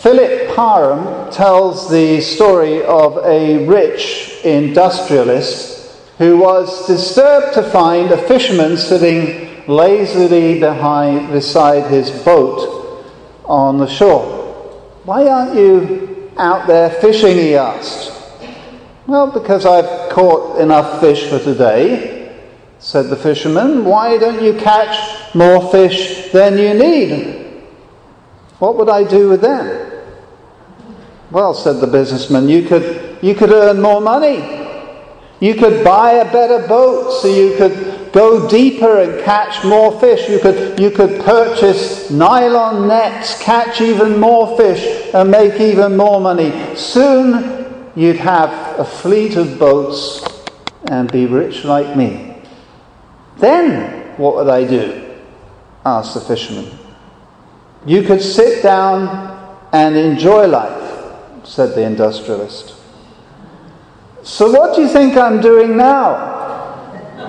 Philip Parham tells the story of a rich industrialist who was disturbed to find a fisherman sitting lazily behind, beside his boat on the shore. Why aren't you out there fishing? he asked. Well, because I've caught enough fish for today, said the fisherman. Why don't you catch more fish than you need? What would I do with them? Well, said the businessman, you could, you could earn more money. You could buy a better boat so you could go deeper and catch more fish. You could, you could purchase nylon nets, catch even more fish, and make even more money. Soon you'd have a fleet of boats and be rich like me. Then what would I do? asked the fisherman. You could sit down and enjoy life said the industrialist. So, what do you think I'm doing now?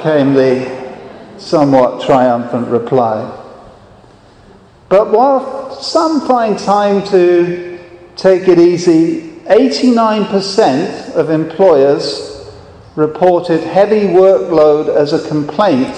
came the somewhat triumphant reply. But while some find time to take it easy, 89% of employers reported heavy workload as a complaint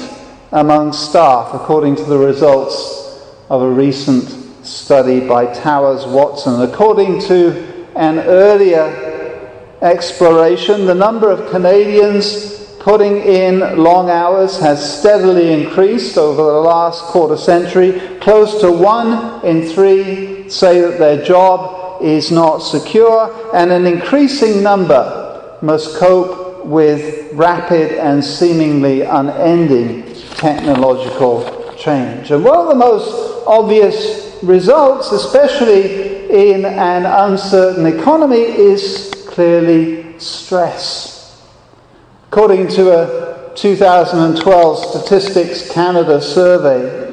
among staff, according to the results of a recent study by Towers Watson. According to an earlier exploration, the number of Canadians putting in long hours has steadily increased over the last quarter century. Close to one in three say that their job is not secure, and an increasing number must cope with rapid and seemingly unending technological change. And one of the most obvious results, especially in an uncertain economy is clearly stress. According to a 2012 Statistics Canada survey,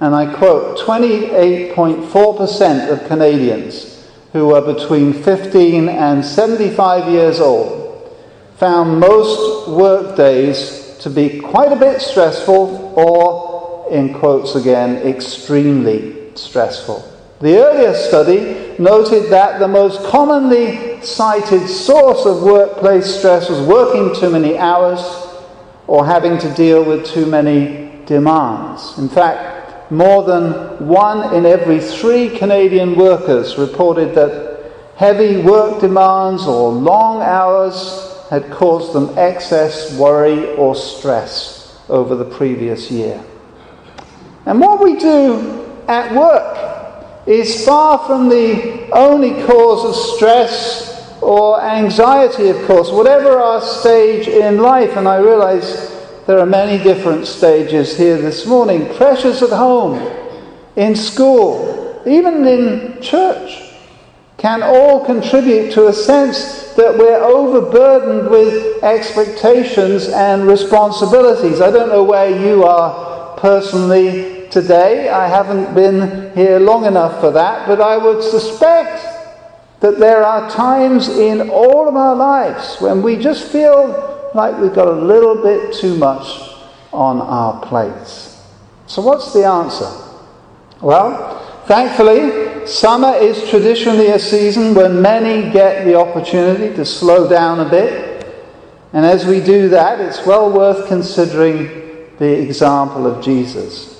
and I quote 28.4% of Canadians who are between 15 and 75 years old found most work days to be quite a bit stressful or, in quotes again, extremely stressful. The earlier study noted that the most commonly cited source of workplace stress was working too many hours or having to deal with too many demands. In fact, more than one in every three Canadian workers reported that heavy work demands or long hours had caused them excess worry or stress over the previous year. And what we do at work is far from the only cause of stress or anxiety, of course, whatever our stage in life. And I realize there are many different stages here this morning pressures at home, in school, even in church, can all contribute to a sense that we're overburdened with expectations and responsibilities. I don't know where you are personally today. I haven't been here long enough for that, but I would suspect that there are times in all of our lives when we just feel like we've got a little bit too much on our plates. So, what's the answer? Well, thankfully, summer is traditionally a season when many get the opportunity to slow down a bit. And as we do that, it's well worth considering the example of Jesus.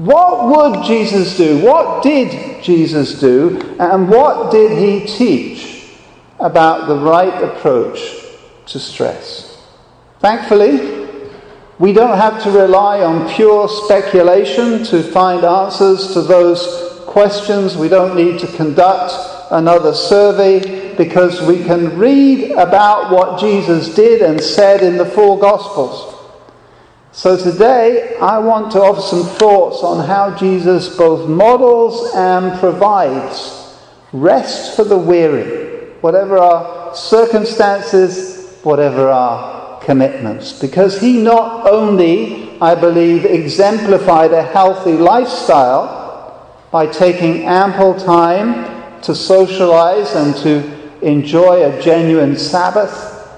What would Jesus do? What did Jesus do? And what did he teach about the right approach to stress? Thankfully, we don't have to rely on pure speculation to find answers to those questions. We don't need to conduct another survey because we can read about what Jesus did and said in the four Gospels. So today I want to offer some thoughts on how Jesus both models and provides rest for the weary, whatever our circumstances, whatever our commitments. Because he not only, I believe, exemplified a healthy lifestyle by taking ample time to socialize and to enjoy a genuine Sabbath,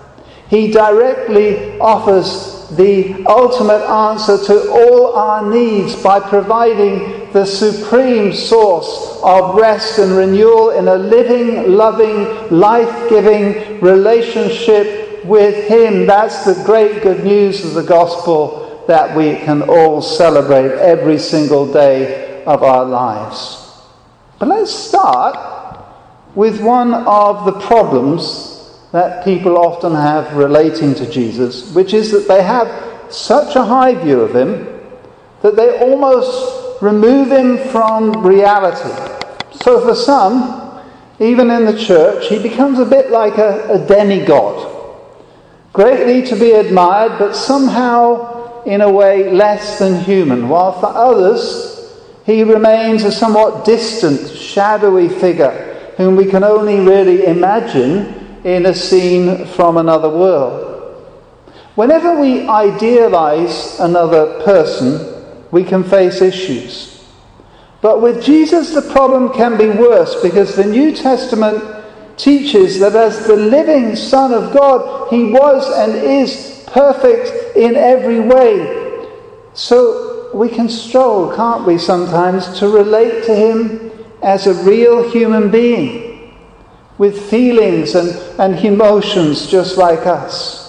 he directly offers the ultimate answer to all our needs by providing the supreme source of rest and renewal in a living, loving, life giving relationship with Him. That's the great good news of the gospel that we can all celebrate every single day of our lives. But let's start with one of the problems that people often have relating to Jesus, which is that they have such a high view of him that they almost remove him from reality. So for some, even in the church, he becomes a bit like a, a demigod, greatly to be admired, but somehow in a way less than human, while for others, he remains a somewhat distant, shadowy figure whom we can only really imagine in a scene from another world. Whenever we idealize another person, we can face issues. But with Jesus, the problem can be worse because the New Testament teaches that as the living Son of God, he was and is perfect in every way. So we can struggle, can't we, sometimes, to relate to him as a real human being with feelings and, and emotions just like us.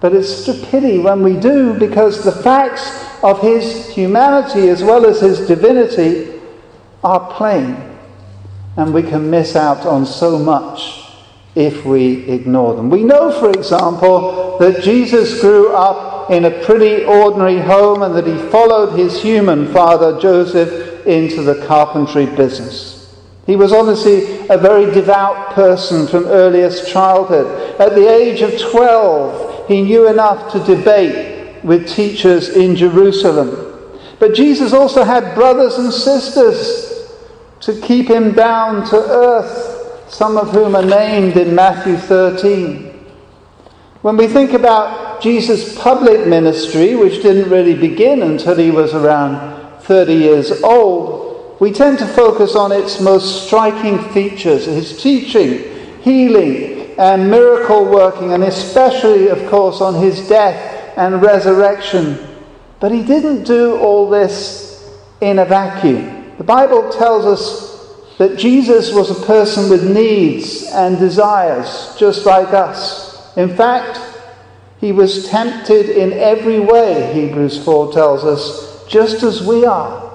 But it's such a pity when we do because the facts of his humanity as well as his divinity are plain. And we can miss out on so much if we ignore them. We know, for example, that Jesus grew up in a pretty ordinary home and that he followed his human father, Joseph, into the carpentry business. He was obviously a very devout person from earliest childhood. At the age of 12, he knew enough to debate with teachers in Jerusalem. But Jesus also had brothers and sisters to keep him down to earth some of whom are named in Matthew 13. When we think about Jesus' public ministry, which didn't really begin until he was around 30 years old, we tend to focus on its most striking features his teaching, healing, and miracle working, and especially, of course, on his death and resurrection. But he didn't do all this in a vacuum. The Bible tells us that Jesus was a person with needs and desires, just like us. In fact, he was tempted in every way, Hebrews 4 tells us, just as we are,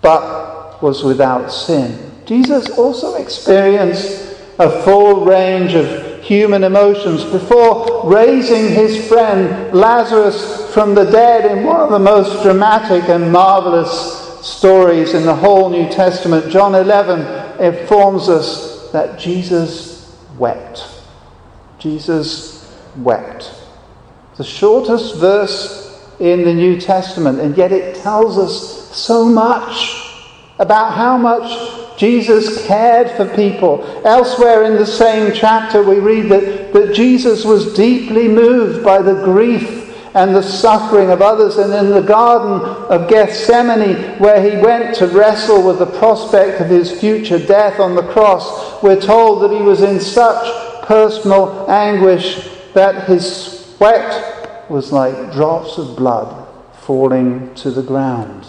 but was without sin. Jesus also experienced a full range of human emotions before raising his friend Lazarus from the dead in one of the most dramatic and marvelous stories in the whole New Testament, John 11 informs us that Jesus wept. Jesus wept. The shortest verse in the New Testament, and yet it tells us so much about how much Jesus cared for people. Elsewhere in the same chapter, we read that, that Jesus was deeply moved by the grief and the suffering of others. And in the Garden of Gethsemane, where he went to wrestle with the prospect of his future death on the cross, we're told that he was in such personal anguish that his sweat was like drops of blood falling to the ground.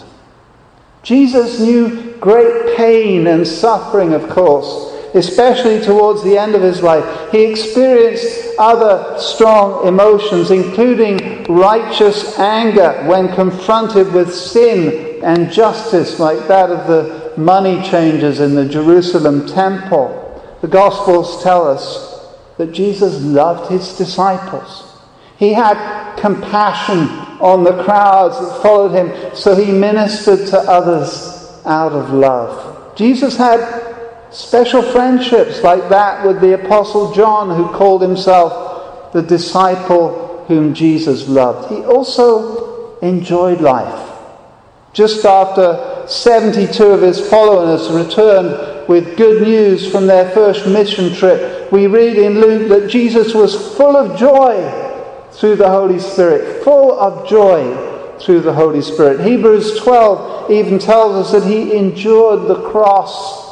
Jesus knew great pain and suffering, of course especially towards the end of his life. He experienced other strong emotions, including righteous anger when confronted with sin and justice, like that of the money changers in the Jerusalem temple. The Gospels tell us that Jesus loved his disciples. He had compassion on the crowds that followed him, so he ministered to others out of love. Jesus had Special friendships like that with the Apostle John, who called himself the disciple whom Jesus loved. He also enjoyed life. Just after 72 of his followers returned with good news from their first mission trip, we read in Luke that Jesus was full of joy through the Holy Spirit, full of joy through the Holy Spirit. Hebrews 12 even tells us that he endured the cross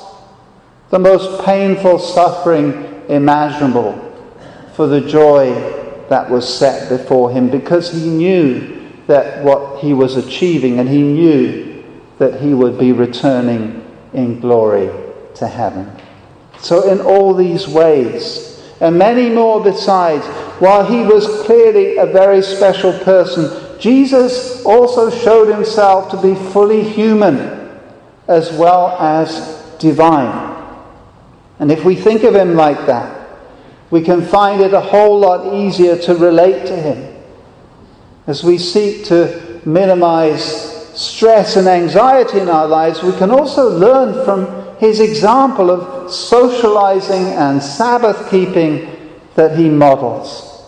the most painful suffering imaginable for the joy that was set before him because he knew that what he was achieving and he knew that he would be returning in glory to heaven. So, in all these ways, and many more besides, while he was clearly a very special person, Jesus also showed himself to be fully human as well as divine. And if we think of him like that, we can find it a whole lot easier to relate to him as we seek to minimize stress and anxiety in our lives. We can also learn from his example of socializing and Sabbath keeping that he models.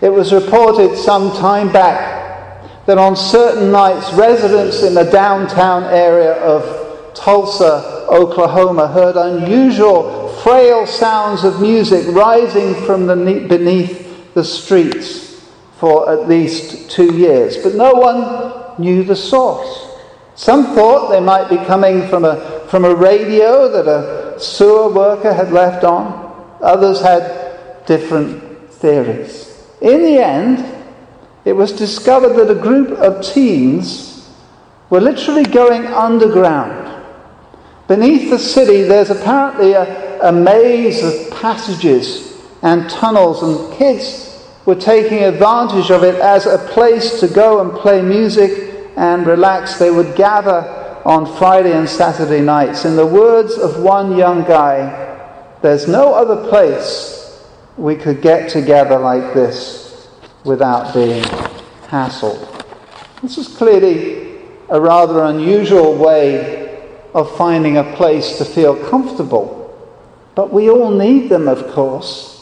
It was reported some time back that on certain nights, residents in the downtown area of Tulsa, Oklahoma, heard unusual, frail sounds of music rising from the, beneath the streets for at least two years. But no one knew the source. Some thought they might be coming from a, from a radio that a sewer worker had left on. Others had different theories. In the end, it was discovered that a group of teens were literally going underground. Beneath the city, there's apparently a, a maze of passages and tunnels, and kids were taking advantage of it as a place to go and play music and relax, they would gather on Friday and Saturday nights. In the words of one young guy, there's no other place we could get together like this without being hassled. This is clearly a rather unusual way of finding a place to feel comfortable. But we all need them, of course.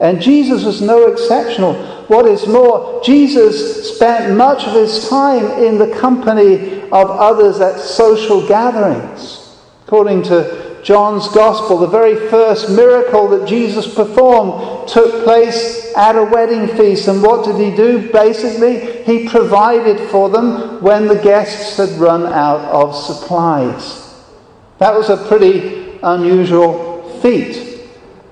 And Jesus was no exceptional. What is more, Jesus spent much of his time in the company of others at social gatherings. According to John's Gospel, the very first miracle that Jesus performed took place at a wedding feast. And what did he do? Basically, he provided for them when the guests had run out of supplies. That was a pretty unusual feat.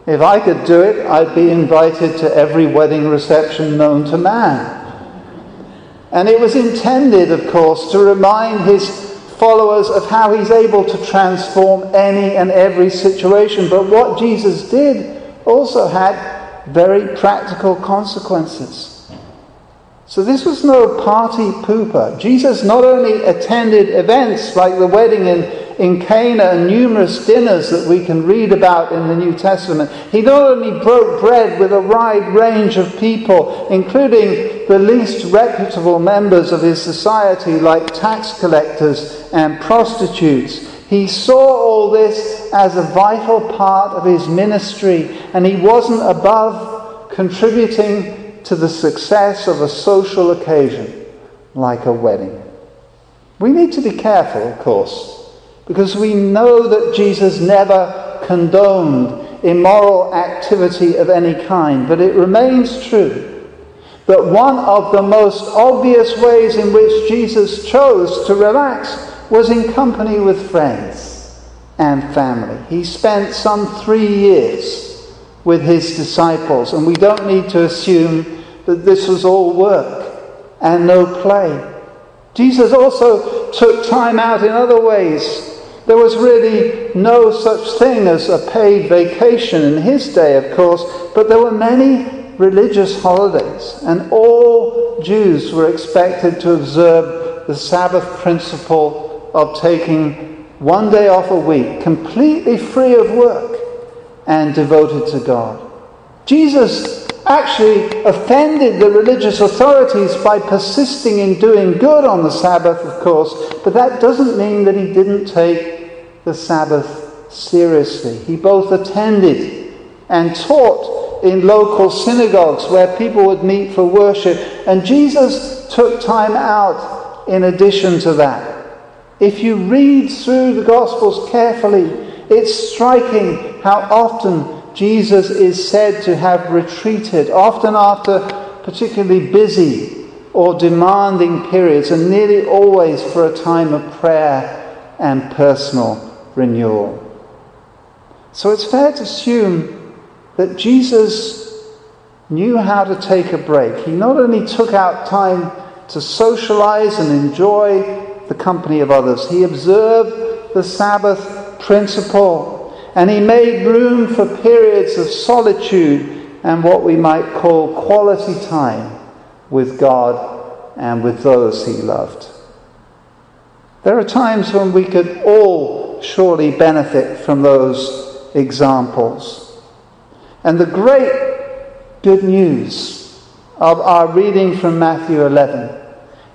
If I could do it, I'd be invited to every wedding reception known to man. And it was intended, of course, to remind his followers of how he's able to transform any and every situation. But what Jesus did also had very practical consequences. So this was no party pooper. Jesus not only attended events like the wedding in in Cana and numerous dinners that we can read about in the New Testament. He not only broke bread with a wide range of people, including the least reputable members of his society, like tax collectors and prostitutes. He saw all this as a vital part of his ministry, and he wasn't above contributing to the success of a social occasion like a wedding. We need to be careful, of course, because we know that Jesus never condoned immoral activity of any kind, but it remains true that one of the most obvious ways in which Jesus chose to relax was in company with friends and family. He spent some three years with his disciples, and we don't need to assume that this was all work and no play. Jesus also took time out in other ways there was really no such thing as a paid vacation in his day, of course, but there were many religious holidays, and all Jews were expected to observe the Sabbath principle of taking one day off a week, completely free of work and devoted to God. Jesus actually offended the religious authorities by persisting in doing good on the Sabbath, of course, but that doesn't mean that he didn't take the Sabbath seriously. He both attended and taught in local synagogues where people would meet for worship. And Jesus took time out in addition to that. If you read through the Gospels carefully, it's striking how often Jesus is said to have retreated, often after particularly busy or demanding periods, and nearly always for a time of prayer and personal renewal. So it's fair to assume that Jesus knew how to take a break. He not only took out time to socialize and enjoy the company of others. He observed the Sabbath principle. And he made room for periods of solitude and what we might call quality time with God and with those he loved. There are times when we could all surely benefit from those examples. And the great good news of our reading from Matthew 11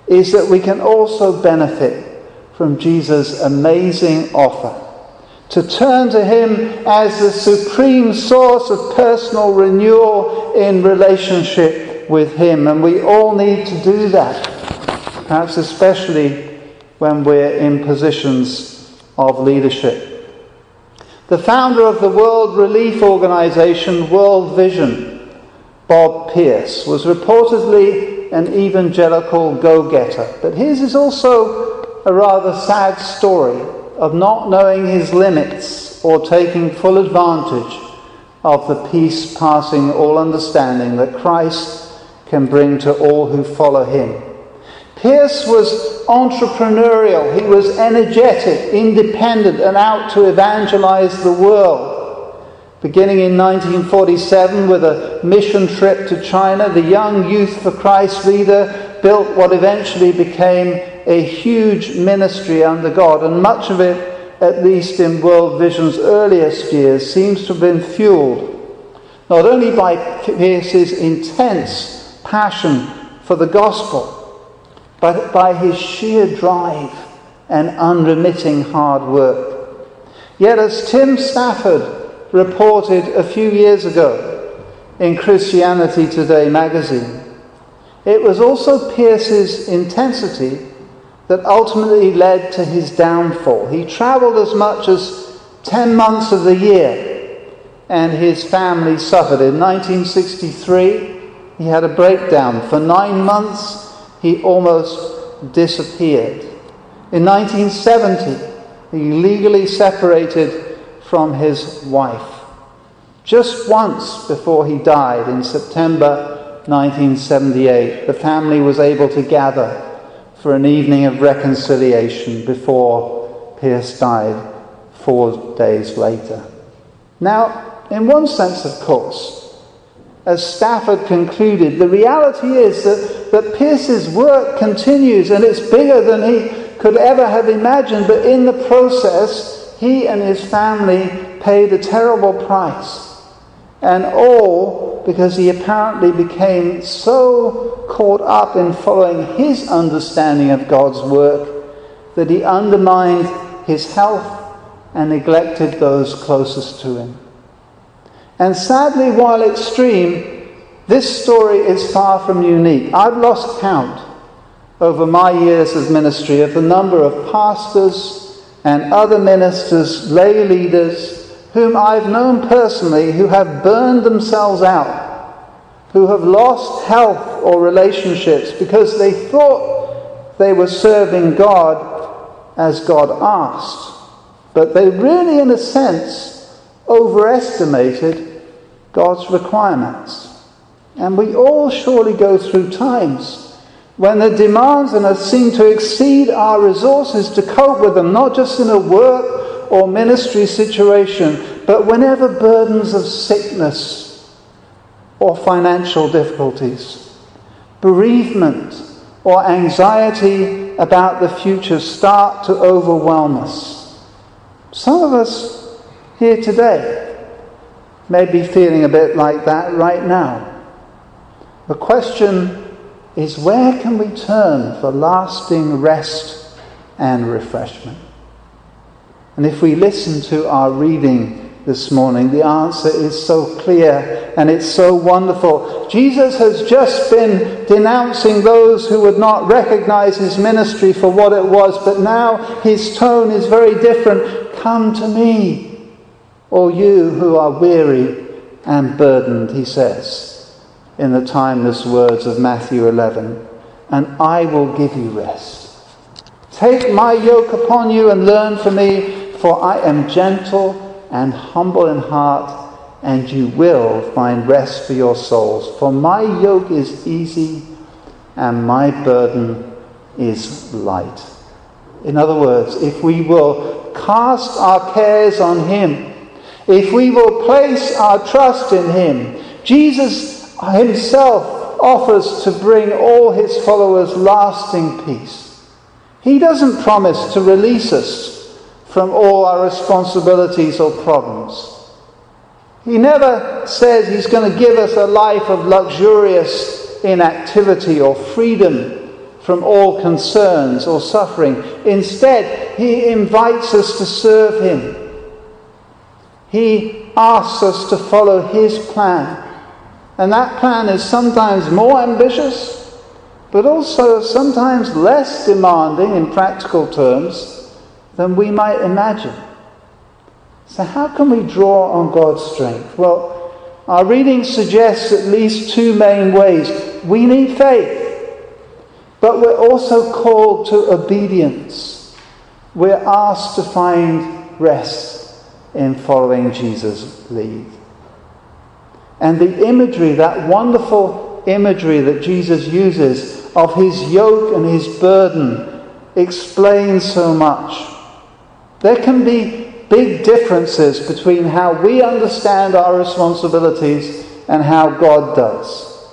is that we can also benefit from Jesus' amazing offer to turn to Him as the supreme source of personal renewal in relationship with Him. And we all need to do that, perhaps especially when we're in positions of leadership. The founder of the World Relief Organization, World Vision, Bob Pierce, was reportedly an evangelical go getter, but his is also a rather sad story of not knowing his limits or taking full advantage of the peace passing all understanding that Christ can bring to all who follow him. Pierce was entrepreneurial, he was energetic, independent, and out to evangelize the world. Beginning in 1947 with a mission trip to China, the Young Youth for Christ leader built what eventually became a huge ministry under God, and much of it, at least in World Vision's earliest years, seems to have been fueled not only by Pierce's intense passion for the gospel, but by his sheer drive and unremitting hard work. Yet, as Tim Stafford reported a few years ago in Christianity Today magazine, it was also Pierce's intensity that ultimately led to his downfall. He traveled as much as 10 months of the year, and his family suffered. In 1963, he had a breakdown. For nine months, he almost disappeared. In 1970, he legally separated from his wife. Just once before he died in September 1978, the family was able to gather for an evening of reconciliation before Pierce died four days later. Now, in one sense, of course, as Stafford concluded, the reality is that, that Pierce's work continues and it's bigger than he could ever have imagined, but in the process, he and his family paid a terrible price. And all because he apparently became so caught up in following his understanding of God's work that he undermined his health and neglected those closest to him. And sadly, while extreme, this story is far from unique. I've lost count over my years of ministry of the number of pastors and other ministers, lay leaders, whom I've known personally who have burned themselves out, who have lost health or relationships because they thought they were serving God as God asked. But they really, in a sense, overestimated God's requirements. And we all surely go through times when the demands on us seem to exceed our resources to cope with them, not just in a work or ministry situation, but whenever burdens of sickness or financial difficulties, bereavement or anxiety about the future start to overwhelm us, some of us here today may be feeling a bit like that right now. The question is where can we turn for lasting rest and refreshment? And if we listen to our reading this morning, the answer is so clear and it's so wonderful. Jesus has just been denouncing those who would not recognize his ministry for what it was, but now his tone is very different. Come to me, all you who are weary and burdened, he says in the timeless words of Matthew 11, and I will give you rest. Take my yoke upon you and learn from me for I am gentle and humble in heart, and you will find rest for your souls. For my yoke is easy and my burden is light. In other words, if we will cast our cares on Him, if we will place our trust in Him, Jesus Himself offers to bring all His followers lasting peace. He doesn't promise to release us from all our responsibilities or problems. He never says He's going to give us a life of luxurious inactivity or freedom from all concerns or suffering. Instead, He invites us to serve Him. He asks us to follow His plan. And that plan is sometimes more ambitious, but also sometimes less demanding in practical terms than we might imagine. So, how can we draw on God's strength? Well, our reading suggests at least two main ways. We need faith. But we're also called to obedience. We're asked to find rest in following Jesus' lead. And the imagery, that wonderful imagery that Jesus uses of his yoke and his burden, explains so much. There can be big differences between how we understand our responsibilities and how God does.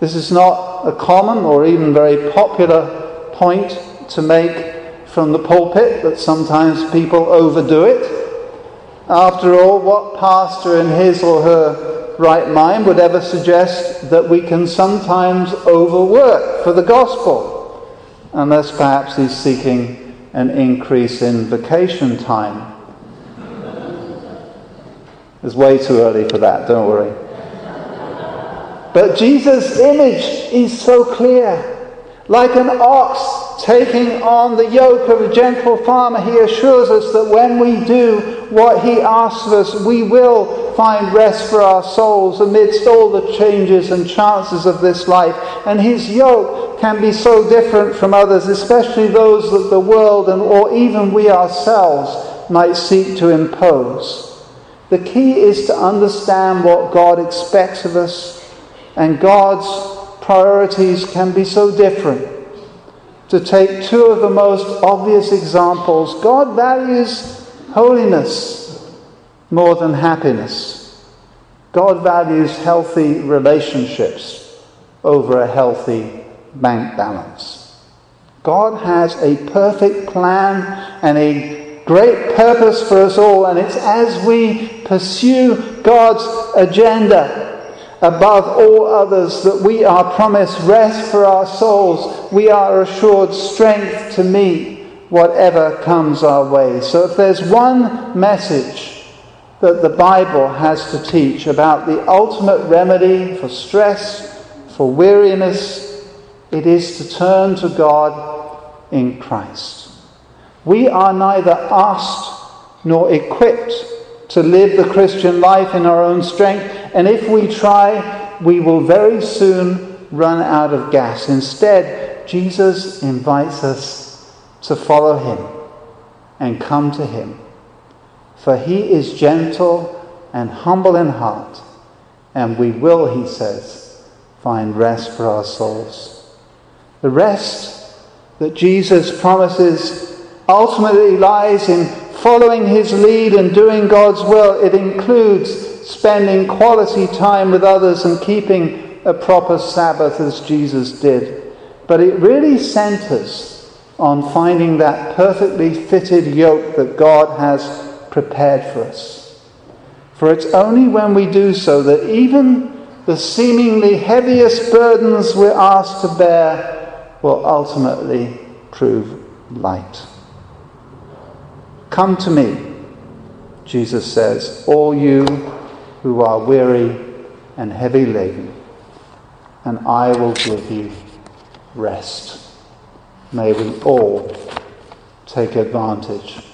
This is not a common or even very popular point to make from the pulpit, but sometimes people overdo it. After all, what pastor in his or her right mind would ever suggest that we can sometimes overwork for the gospel, unless perhaps he's seeking an increase in vacation time? It's way too early for that, don't worry. But Jesus' image is so clear. Like an ox taking on the yoke of a gentle farmer, he assures us that when we do what he asks of us, we will find rest for our souls amidst all the changes and chances of this life. And his yoke can be so different from others, especially those that the world and or even we ourselves might seek to impose. The key is to understand what God expects of us and God's priorities can be so different. To take two of the most obvious examples, God values holiness more than happiness. God values healthy relationships over a healthy bank balance. God has a perfect plan and a great purpose for us all, and it's as we pursue God's agenda above all others, that we are promised rest for our souls. We are assured strength to meet whatever comes our way. So, if there's one message that the Bible has to teach about the ultimate remedy for stress, for weariness, it is to turn to God in Christ. We are neither asked nor equipped to live the Christian life in our own strength. And if we try, we will very soon run out of gas. Instead, Jesus invites us to follow him and come to him. For he is gentle and humble in heart, and we will, he says, find rest for our souls. The rest that Jesus promises ultimately lies in following his lead and doing God's will, it includes spending quality time with others and keeping a proper Sabbath as Jesus did. But it really centers on finding that perfectly fitted yoke that God has prepared for us. For it's only when we do so that even the seemingly heaviest burdens we're asked to bear will ultimately prove light. Come to me, Jesus says, all you who are weary and heavy laden, and I will give you rest. May we all take advantage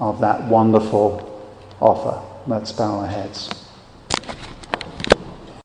of that wonderful offer. Let's bow our heads.